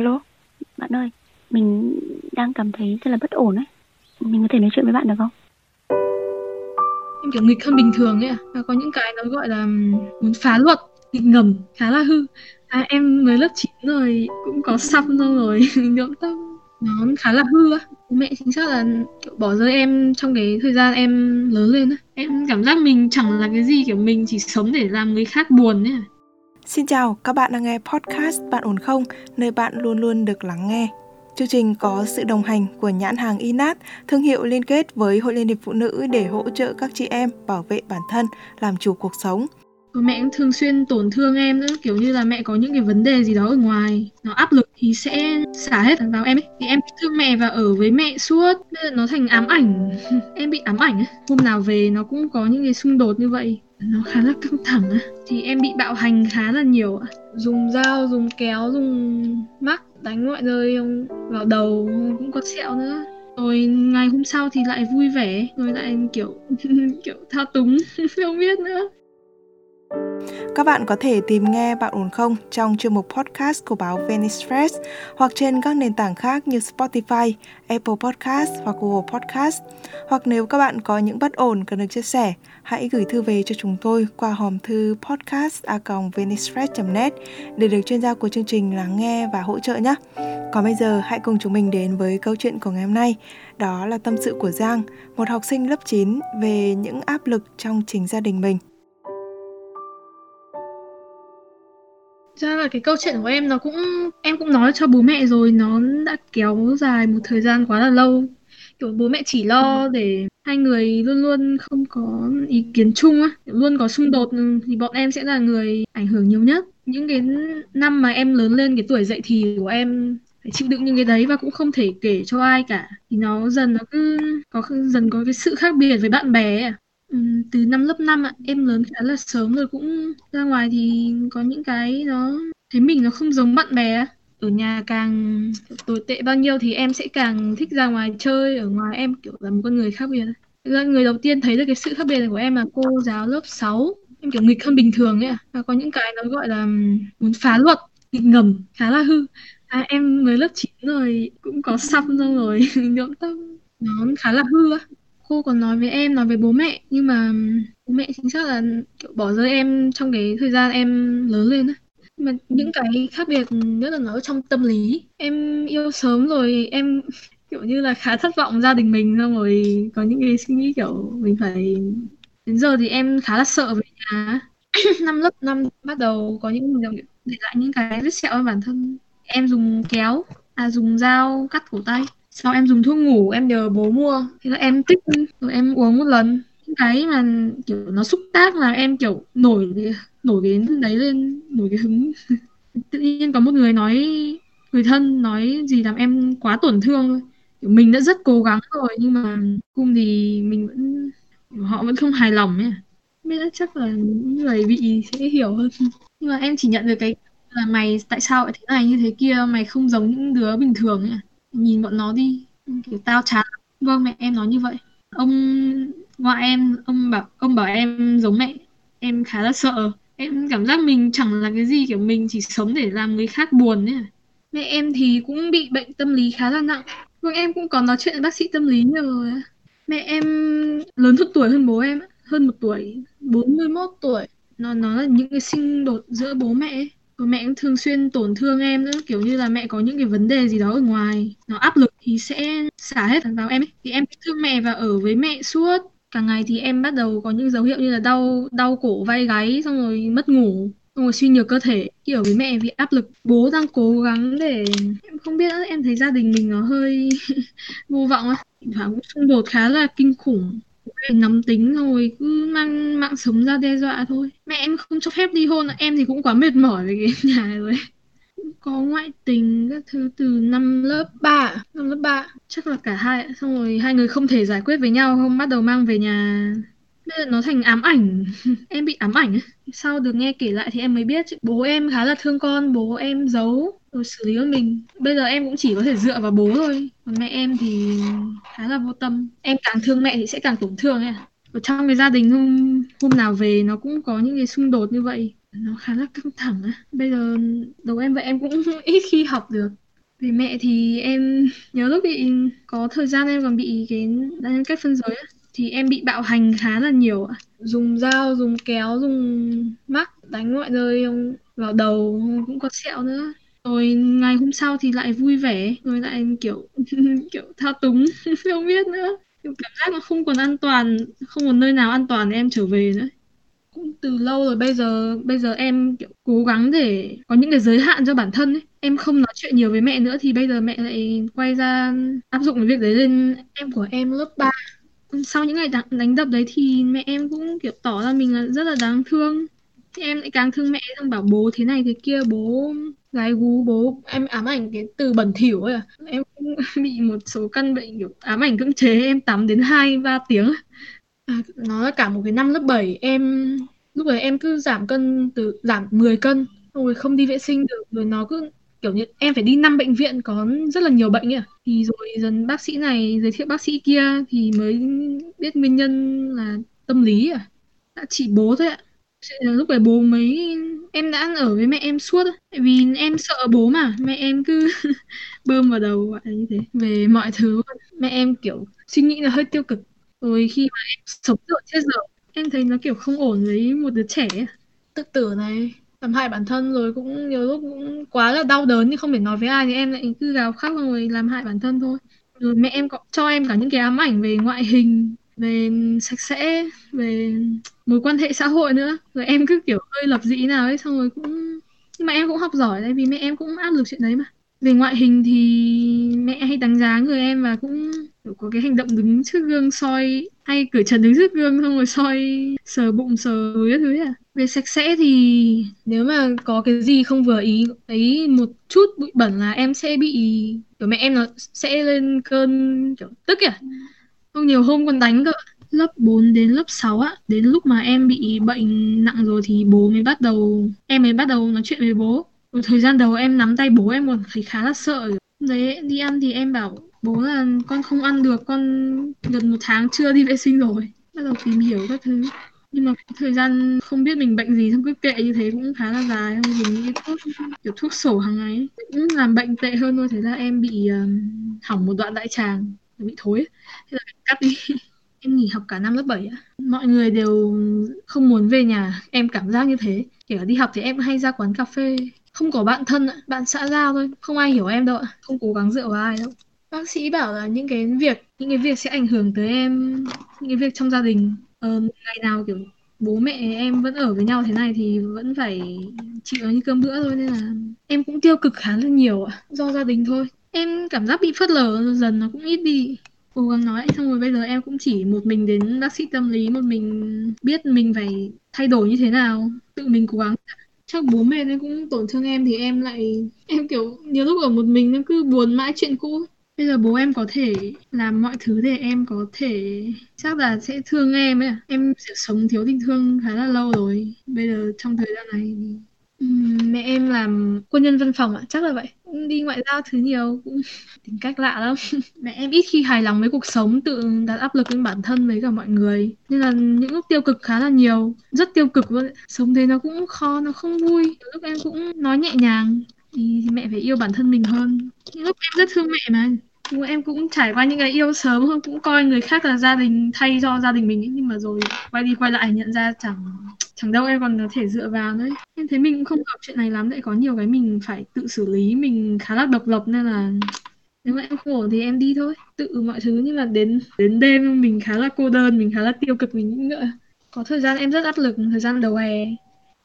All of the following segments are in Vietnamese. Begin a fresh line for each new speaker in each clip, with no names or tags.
Alo, bạn ơi, mình đang cảm thấy rất là bất ổn ấy. Mình có thể nói chuyện với bạn được không?
Em kiểu nghịch hơn bình thường ấy à. Và có những cái nó gọi là muốn phá luật, nghịch ngầm, khá là hư. À, em mới lớp 9 rồi, cũng có xăm xong rồi, nhộm tâm Nó khá là hư á. Mẹ chính xác là kiểu bỏ rơi em trong cái thời gian em lớn lên á. Em cảm giác mình chẳng là cái gì, kiểu mình chỉ sống để làm người khác buồn ấy à.
Xin chào, các bạn đang nghe podcast Bạn ổn không, nơi bạn luôn luôn được lắng nghe. Chương trình có sự đồng hành của nhãn hàng Inat, thương hiệu liên kết với Hội Liên hiệp Phụ nữ để hỗ trợ các chị em bảo vệ bản thân, làm chủ cuộc sống.
Mẹ cũng thường xuyên tổn thương em nữa, kiểu như là mẹ có những cái vấn đề gì đó ở ngoài, nó áp lực thì sẽ xả hết vào em ấy. Thì em thương mẹ và ở với mẹ suốt, bây giờ nó thành ám ảnh. em bị ám ảnh ấy. Hôm nào về nó cũng có những cái xung đột như vậy nó khá là căng thẳng á thì em bị bạo hành khá là nhiều ạ dùng dao dùng kéo dùng mắc đánh ngoại rơi vào đầu cũng có sẹo nữa rồi ngày hôm sau thì lại vui vẻ rồi lại kiểu kiểu thao túng không biết nữa
các bạn có thể tìm nghe Bạn ổn không trong chuyên mục podcast của báo Venice Press hoặc trên các nền tảng khác như Spotify, Apple Podcast hoặc Google Podcast. Hoặc nếu các bạn có những bất ổn cần được chia sẻ, hãy gửi thư về cho chúng tôi qua hòm thư podcast@venicepress.net để được chuyên gia của chương trình lắng nghe và hỗ trợ nhé. Còn bây giờ hãy cùng chúng mình đến với câu chuyện của ngày hôm nay. Đó là tâm sự của Giang, một học sinh lớp 9 về những áp lực trong chính gia đình mình.
Ra là cái câu chuyện của em nó cũng em cũng nói cho bố mẹ rồi nó đã kéo dài một thời gian quá là lâu. Kiểu bố mẹ chỉ lo để hai người luôn luôn không có ý kiến chung á luôn có xung đột thì bọn em sẽ là người ảnh hưởng nhiều nhất. Những cái năm mà em lớn lên cái tuổi dậy thì của em phải chịu đựng những cái đấy và cũng không thể kể cho ai cả. Thì nó dần nó cứ có dần có cái sự khác biệt với bạn bè Ừ, từ năm lớp 5 ạ, em lớn khá là sớm rồi cũng ra ngoài thì có những cái nó thấy mình nó không giống bạn bè ở nhà càng tồi tệ bao nhiêu thì em sẽ càng thích ra ngoài chơi ở ngoài em kiểu là một con người khác biệt Thực ra người đầu tiên thấy được cái sự khác biệt này của em là cô giáo lớp 6 em kiểu nghịch hơn bình thường ấy à và có những cái nó gọi là muốn phá luật nghịch ngầm khá là hư. À, em mới lớp 9 rồi cũng có xăm xong rồi nhuộm tóc. Nó khá là hư á cô còn nói với em, nói với bố mẹ, nhưng mà bố mẹ chính xác là, kiểu, bỏ rơi em trong cái thời gian em lớn lên á. Mà những cái khác biệt nhất là nó ở trong tâm lý. Em yêu sớm rồi, em, kiểu như là, khá thất vọng gia đình mình, xong rồi có những cái suy nghĩ kiểu mình phải, đến giờ thì em khá là sợ về nhà năm lớp, năm bắt đầu có những để lại những cái vết sẹo ở bản thân. Em dùng kéo à dùng dao cắt cổ tay sau em dùng thuốc ngủ, em nhờ bố mua. Thế là em tích rồi em uống một lần. Cái mà, kiểu, nó xúc tác là em, kiểu, nổi nổi cái đấy lên, nổi cái hứng. Tự nhiên có một người nói, người thân nói gì làm em quá tổn thương thôi. Kiểu, mình đã rất cố gắng rồi, nhưng mà cung thì mình vẫn, họ vẫn không hài lòng ấy. Biết chắc là những người bị sẽ hiểu hơn. Nhưng mà em chỉ nhận được cái là mày tại sao lại thế này, như thế kia, mày không giống những đứa bình thường ấy nhìn bọn nó đi. Kiểu tao chán vâng mẹ em nói như vậy. Ông ngoại em, ông bảo ông bảo em giống mẹ. Em khá là sợ. Em cảm giác mình chẳng là cái gì, kiểu mình chỉ sống để làm người khác buồn ấy à. mẹ em thì cũng bị bệnh tâm lý khá là nặng. Vâng em cũng có nói chuyện với bác sĩ tâm lý nhiều rồi mẹ em lớn hơn tuổi hơn bố em hơn một tuổi 41 tuổi. Nó nó là những cái sinh đột giữa bố mẹ ấy mẹ cũng thường xuyên tổn thương em nữa kiểu như là mẹ có những cái vấn đề gì đó ở ngoài. Nó áp lực thì sẽ xả hết vào em ấy. Thì em thương mẹ và ở với mẹ suốt. Cả ngày thì em bắt đầu có những dấu hiệu như là đau đau cổ vai gáy xong rồi mất ngủ xong rồi suy nhược cơ thể. Kiểu với mẹ vì áp lực bố đang cố gắng để em không biết nữa, em thấy gia đình mình nó hơi vô vọng á. Thỉnh thoảng cũng xung đột khá là kinh khủng nắm tính rồi cứ mang mạng sống ra đe dọa thôi. Mẹ em không cho phép ly hôn, em thì cũng quá mệt mỏi với cái nhà rồi. Có ngoại tình các thứ từ năm lớp 3 năm lớp 3 chắc là cả hai, xong rồi hai người không thể giải quyết với nhau không? Bắt đầu mang về nhà. Bây giờ nó thành ám ảnh. Em bị ám ảnh sau được nghe kể lại thì em mới biết bố em khá là thương con, bố em giấu rồi xử lý với mình. Bây giờ em cũng chỉ có thể dựa vào bố thôi. Còn mẹ em thì khá là vô tâm. Em càng thương mẹ thì sẽ càng tổn thương ấy ở trong cái gia đình hôm hôm nào về nó cũng có những cái xung đột như vậy. Nó khá là căng thẳng á. Bây giờ đầu em vậy em cũng ít khi học được. Về mẹ thì em nhớ lúc bị có thời gian em còn bị cái đa nhân cách phân giới thì em bị bạo hành khá là nhiều ạ. Dùng dao, dùng kéo, dùng mắc đánh mọi nơi vào đầu, cũng có sẹo nữa rồi ngày hôm sau thì lại vui vẻ rồi lại kiểu kiểu thao túng không biết nữa. Kiểu cảm giác nó không còn an toàn không còn nơi nào an toàn để em trở về nữa. Cũng từ lâu rồi bây giờ bây giờ em kiểu cố gắng để có những cái giới hạn cho bản thân ấy. Em không nói chuyện nhiều với mẹ nữa thì bây giờ mẹ lại quay ra áp dụng cái việc đấy lên em của em lớp 3 sau những ngày đánh, đánh đập đấy thì mẹ em cũng kiểu tỏ ra mình là rất là đáng thương. Thì em lại càng thương mẹ xong bảo bố thế này thế kia bố gái gú bố em ám ảnh cái từ bẩn thỉu ấy à. Em cũng bị một số căn bệnh kiểu ám ảnh cưỡng chế em tắm đến hai ba tiếng à, nó là cả một cái năm lớp 7 em lúc đấy em cứ giảm cân từ giảm 10 cân rồi không đi vệ sinh được rồi nó cứ kiểu như em phải đi năm bệnh viện có rất là nhiều bệnh ấy à. thì rồi dần bác sĩ này giới thiệu bác sĩ kia thì mới biết nguyên nhân là tâm lý à. Đã chỉ bố thôi ạ lúc đấy bố mấy em đã ở với mẹ em suốt tại vì em sợ bố mà, mẹ em cứ bơm vào đầu gọi như thế, về mọi thứ. Mẹ em, kiểu, suy nghĩ là hơi tiêu cực. Rồi khi mà em sống dở chết dở em thấy nó, kiểu, không ổn với một đứa trẻ tự tử này, làm hại bản thân rồi cũng nhiều lúc cũng quá là đau đớn nhưng không thể nói với ai thì em lại cứ gào khóc rồi làm hại bản thân thôi. Rồi mẹ em có cho em cả những cái ám ảnh về ngoại hình về sạch sẽ, về mối quan hệ xã hội nữa. Rồi em cứ kiểu hơi lập dị nào ấy, xong rồi cũng, nhưng mà em cũng học giỏi đấy, vì mẹ em cũng áp lực chuyện đấy mà. Về ngoại hình thì mẹ hay đánh giá người em và cũng có cái hành động đứng trước gương, soi, hay cởi trần đứng trước gương, xong rồi soi sờ bụng, sờ đùi các thứ à. Về sạch sẽ thì nếu mà có cái gì không vừa ý, ấy một chút bụi bẩn là em sẽ bị, kiểu mẹ em nó sẽ lên cơn kiểu tức à không nhiều hôm còn đánh cơ. Lớp 4 đến lớp 6 á đến lúc mà em bị bệnh nặng rồi thì bố mới bắt đầu em mới bắt đầu nói chuyện với bố. Một thời gian đầu em nắm tay bố em còn thấy khá là sợ. Đấy đi ăn thì em bảo bố là con không ăn được con gần một tháng chưa đi vệ sinh rồi. Bắt đầu tìm hiểu các thứ. Nhưng mà thời gian không biết mình bệnh gì xong cứ kệ như thế cũng khá là dài. Không dùng những cái thuốc kiểu thuốc sổ hàng ngày cũng làm bệnh tệ hơn thôi. Thế là em bị um, hỏng một đoạn đại tràng bị thối thế là cắt đi. Em nghỉ học cả năm lớp 7 mọi người đều không muốn về nhà. Em cảm giác như thế. Kể cả đi học thì em hay ra quán cà phê. Không có bạn thân bạn xã giao thôi. Không ai hiểu em đâu ạ. Không cố gắng dựa vào ai đâu. Bác sĩ bảo là những cái việc những cái việc sẽ ảnh hưởng tới em những cái việc trong gia đình. Ờ, ngày nào kiểu bố mẹ em vẫn ở với nhau thế này thì vẫn phải chịu như cơm bữa thôi. Nên là em cũng tiêu cực khá là nhiều ạ. Do gia đình thôi em cảm giác bị phớt lờ dần, nó cũng ít đi. Cố gắng nói, xong rồi bây giờ em cũng chỉ một mình đến bác sĩ tâm lý, một mình biết mình phải thay đổi như thế nào, tự mình cố gắng. Chắc bố mẹ nên cũng tổn thương em thì em lại, em kiểu nhiều lúc ở một mình nó cứ buồn mãi chuyện cũ. Bây giờ bố em có thể làm mọi thứ để em có thể, chắc là sẽ thương em ấy em sẽ sống thiếu tình thương khá là lâu rồi. Bây giờ trong thời gian này mẹ em làm quân nhân văn phòng ạ, chắc là vậy. Cũng đi ngoại giao thứ nhiều, cũng tính cách lạ lắm. Mẹ em ít khi hài lòng với cuộc sống, tự đặt áp lực lên bản thân với cả mọi người. Nên là những lúc tiêu cực khá là nhiều. Rất tiêu cực luôn sống thế nó cũng khó, nó không vui. Lúc em cũng nói nhẹ nhàng, thì mẹ phải yêu bản thân mình hơn. Những lúc em rất thương mẹ mà em cũng trải qua những cái yêu sớm hơn, cũng coi người khác là gia đình thay cho gia đình mình ấy. nhưng mà rồi quay đi quay lại nhận ra chẳng chẳng đâu em còn có thể dựa vào đấy em thấy mình cũng không hợp chuyện này lắm, lại có nhiều cái mình phải tự xử lý, mình khá là độc lập nên là nếu mà em khổ thì em đi thôi tự mọi thứ nhưng mà đến đến đêm mình khá là cô đơn, mình khá là tiêu cực, mình nghĩ ngợi có thời gian em rất áp lực, thời gian đầu hè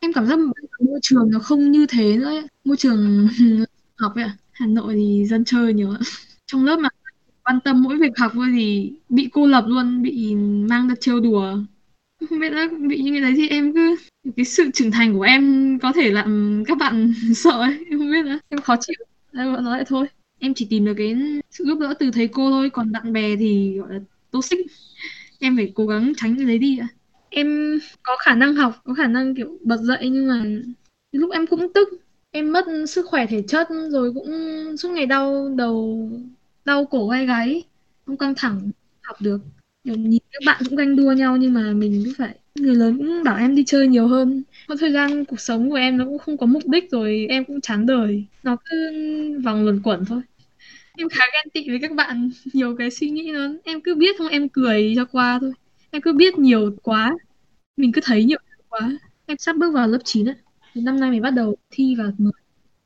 em cảm giác môi trường nó không như thế nữa ấy. môi trường học ấy à Hà Nội thì dân chơi nhiều trong lớp mà quan tâm mỗi việc học thôi thì bị cô lập luôn, bị mang ra trêu đùa. Không biết là bị như thế đấy thì em cứ, cái sự trưởng thành của em có thể làm các bạn sợ ấy, em không biết nữa. Em khó chịu, em nó lại thôi. Em chỉ tìm được cái sự giúp đỡ từ thầy cô thôi, còn bạn bè thì, gọi là, toxic. Em phải cố gắng tránh cái đấy đi ạ. Em có khả năng học, có khả năng, kiểu, bật dậy nhưng mà lúc em cũng tức. Em mất sức khỏe thể chất rồi cũng suốt ngày đau đầu đau cổ hay gáy, không căng thẳng, học được. Nhìn các bạn cũng ganh đua nhau nhưng mà mình cứ phải, người lớn cũng bảo em đi chơi nhiều hơn. Có thời gian cuộc sống của em nó cũng không có mục đích rồi, em cũng chán đời. Nó cứ vòng luẩn quẩn thôi. Em khá ghen tị với các bạn, nhiều cái suy nghĩ nó, em cứ biết không, em cười cho qua thôi. Em cứ biết nhiều quá, mình cứ thấy nhiều quá. Em sắp bước vào lớp 9 á năm nay mình bắt đầu thi vào 10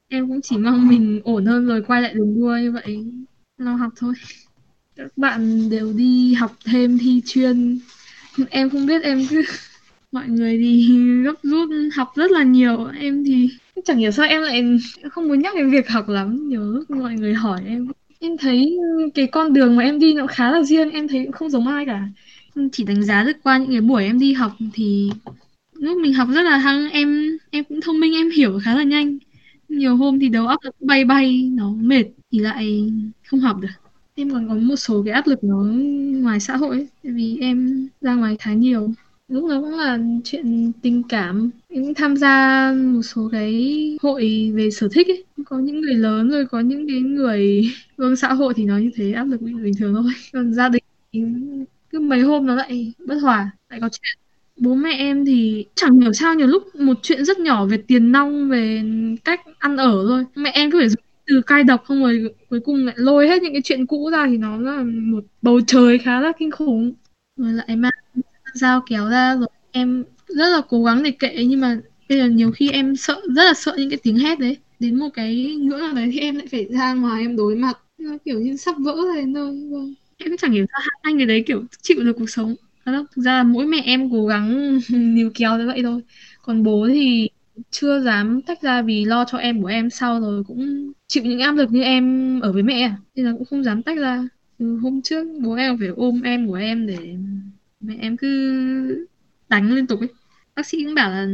em cũng chỉ mong mình ổn hơn rồi quay lại đường đua như vậy lo học thôi. Các bạn đều đi học thêm, thi chuyên. Em không biết, em cứ mọi người thì gấp rút học rất là nhiều. Em thì chẳng hiểu sao em lại không muốn nhắc đến việc học lắm. Nhiều lúc mọi người hỏi em. Em thấy cái con đường mà em đi nó khá là riêng. Em thấy cũng không giống ai cả. Chỉ đánh giá được qua những cái buổi em đi học thì lúc mình học rất là hăng. Em em cũng thông minh, em hiểu khá là nhanh. Nhiều hôm thì đầu óc nó bay bay, nó mệt thì lại không học được. Em còn có một số cái áp lực nó ngoài xã hội ấy, tại vì em ra ngoài khá nhiều. Lúc đó cũng là chuyện tình cảm. Em cũng tham gia một số cái hội về sở thích ấy. Có những người lớn rồi có những cái người vâng xã hội thì nói như thế áp lực bình thường thôi. Còn gia đình thì cứ mấy hôm nó lại bất hòa lại có chuyện. Bố mẹ em thì chẳng hiểu sao nhiều lúc một chuyện rất nhỏ về tiền nong về cách ăn ở thôi. Mẹ em cứ phải từ cai độc không rồi cuối cùng lại lôi hết những cái chuyện cũ ra thì nó là một bầu trời khá là kinh khủng. Rồi lại mang dao kéo ra rồi em rất là cố gắng để kệ nhưng mà bây giờ nhiều khi em sợ rất là sợ những cái tiếng hét đấy. Đến một cái ngưỡng nào đấy thì em lại phải ra ngoài em đối mặt. Nó kiểu như sắp vỡ rồi thôi vâng. Em chẳng hiểu sao hai người đấy kiểu chịu được cuộc sống. Thực ra là mỗi mẹ em cố gắng níu kéo như vậy thôi. Còn bố thì chưa dám tách ra vì lo cho em của em sau rồi cũng chịu những áp lực như em ở với mẹ à. nên là cũng không dám tách ra. Từ hôm trước bố em phải ôm em của em để mẹ em cứ đánh liên tục ấy. Bác sĩ cũng bảo là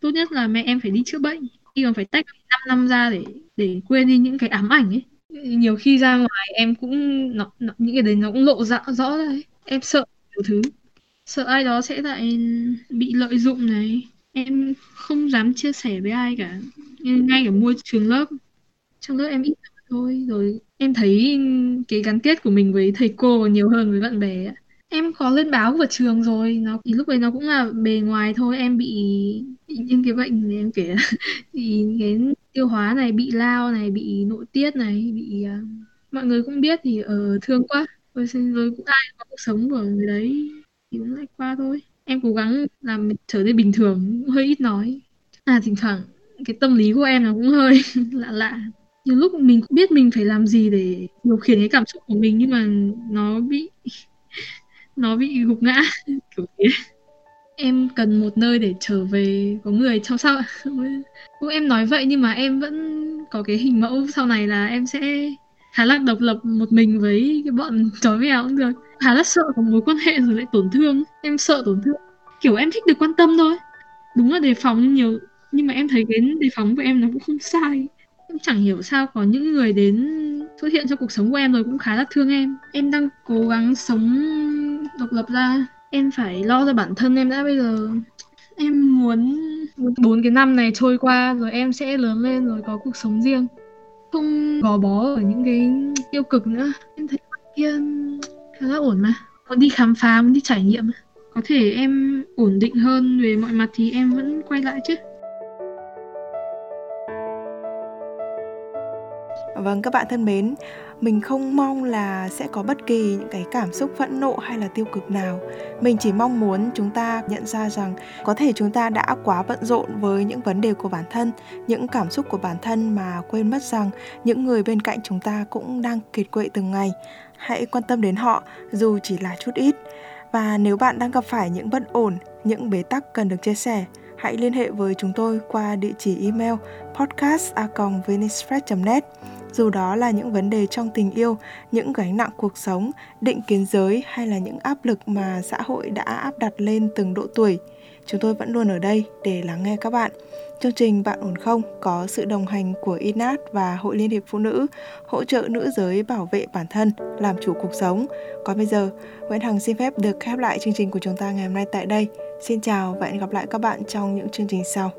tốt nhất là mẹ em phải đi chữa bệnh. Khi mà phải tách 5 năm ra để để quên đi những cái ám ảnh ấy. Nhiều khi ra ngoài em cũng nó, nó, những cái đấy nó cũng lộ rõ rõ ra ấy. em sợ nhiều thứ. Sợ ai đó sẽ lại bị lợi dụng này em không dám chia sẻ với ai cả. Ngay cả môi trường lớp trong lớp em ít thôi. Rồi em thấy cái gắn kết của mình với thầy cô nhiều hơn với bạn bè em có lên báo của trường rồi nó thì lúc đấy nó cũng là bề ngoài thôi. Em bị, bị những cái bệnh này em kể thì cái tiêu hóa này bị lao này bị nội tiết này bị uh, mọi người cũng biết thì ở uh, thương quá. Rồi, rồi cũng ai có cuộc sống của người đấy thì cũng lại qua thôi em cố gắng làm trở nên bình thường, hơi ít nói. À thỉnh thoảng, cái tâm lý của em nó cũng hơi lạ lạ. Nhiều lúc mình cũng biết mình phải làm gì để điều khiển cái cảm xúc của mình, nhưng mà nó bị nó bị gục ngã, kiểu thế. Em cần một nơi để trở về, có người trong sau cũng em nói vậy, nhưng mà em vẫn có cái hình mẫu sau này là em sẽ khá là độc lập một mình với cái bọn chó mèo cũng được khá là sợ có mối quan hệ rồi lại tổn thương. Em sợ tổn thương. Kiểu em thích được quan tâm thôi. Đúng là đề phòng nhưng nhiều nhưng mà em thấy cái đề phóng của em nó cũng không sai. Em chẳng hiểu sao có những người đến xuất hiện trong cuộc sống của em rồi cũng khá là thương em. Em đang cố gắng sống độc lập ra. Em phải lo cho bản thân em đã bây giờ. Em muốn bốn cái năm này trôi qua rồi em sẽ lớn lên rồi có cuộc sống riêng. Không gò bó ở những cái tiêu cực nữa. Em thấy kia khá là ổn mà muốn đi khám phá muốn đi trải nghiệm có thể em ổn định hơn về mọi mặt thì em vẫn quay lại chứ
Vâng các bạn thân mến, mình không mong là sẽ có bất kỳ những cái cảm xúc phẫn nộ hay là tiêu cực nào. Mình chỉ mong muốn chúng ta nhận ra rằng có thể chúng ta đã quá bận rộn với những vấn đề của bản thân, những cảm xúc của bản thân mà quên mất rằng những người bên cạnh chúng ta cũng đang kiệt quệ từng ngày. Hãy quan tâm đến họ dù chỉ là chút ít. Và nếu bạn đang gặp phải những bất ổn, những bế tắc cần được chia sẻ, hãy liên hệ với chúng tôi qua địa chỉ email podcast net dù đó là những vấn đề trong tình yêu, những gánh nặng cuộc sống, định kiến giới hay là những áp lực mà xã hội đã áp đặt lên từng độ tuổi. Chúng tôi vẫn luôn ở đây để lắng nghe các bạn. Chương trình Bạn ổn không có sự đồng hành của INAT và Hội Liên hiệp Phụ nữ, hỗ trợ nữ giới bảo vệ bản thân, làm chủ cuộc sống. Còn bây giờ, Nguyễn Hằng xin phép được khép lại chương trình của chúng ta ngày hôm nay tại đây. Xin chào và hẹn gặp lại các bạn trong những chương trình sau.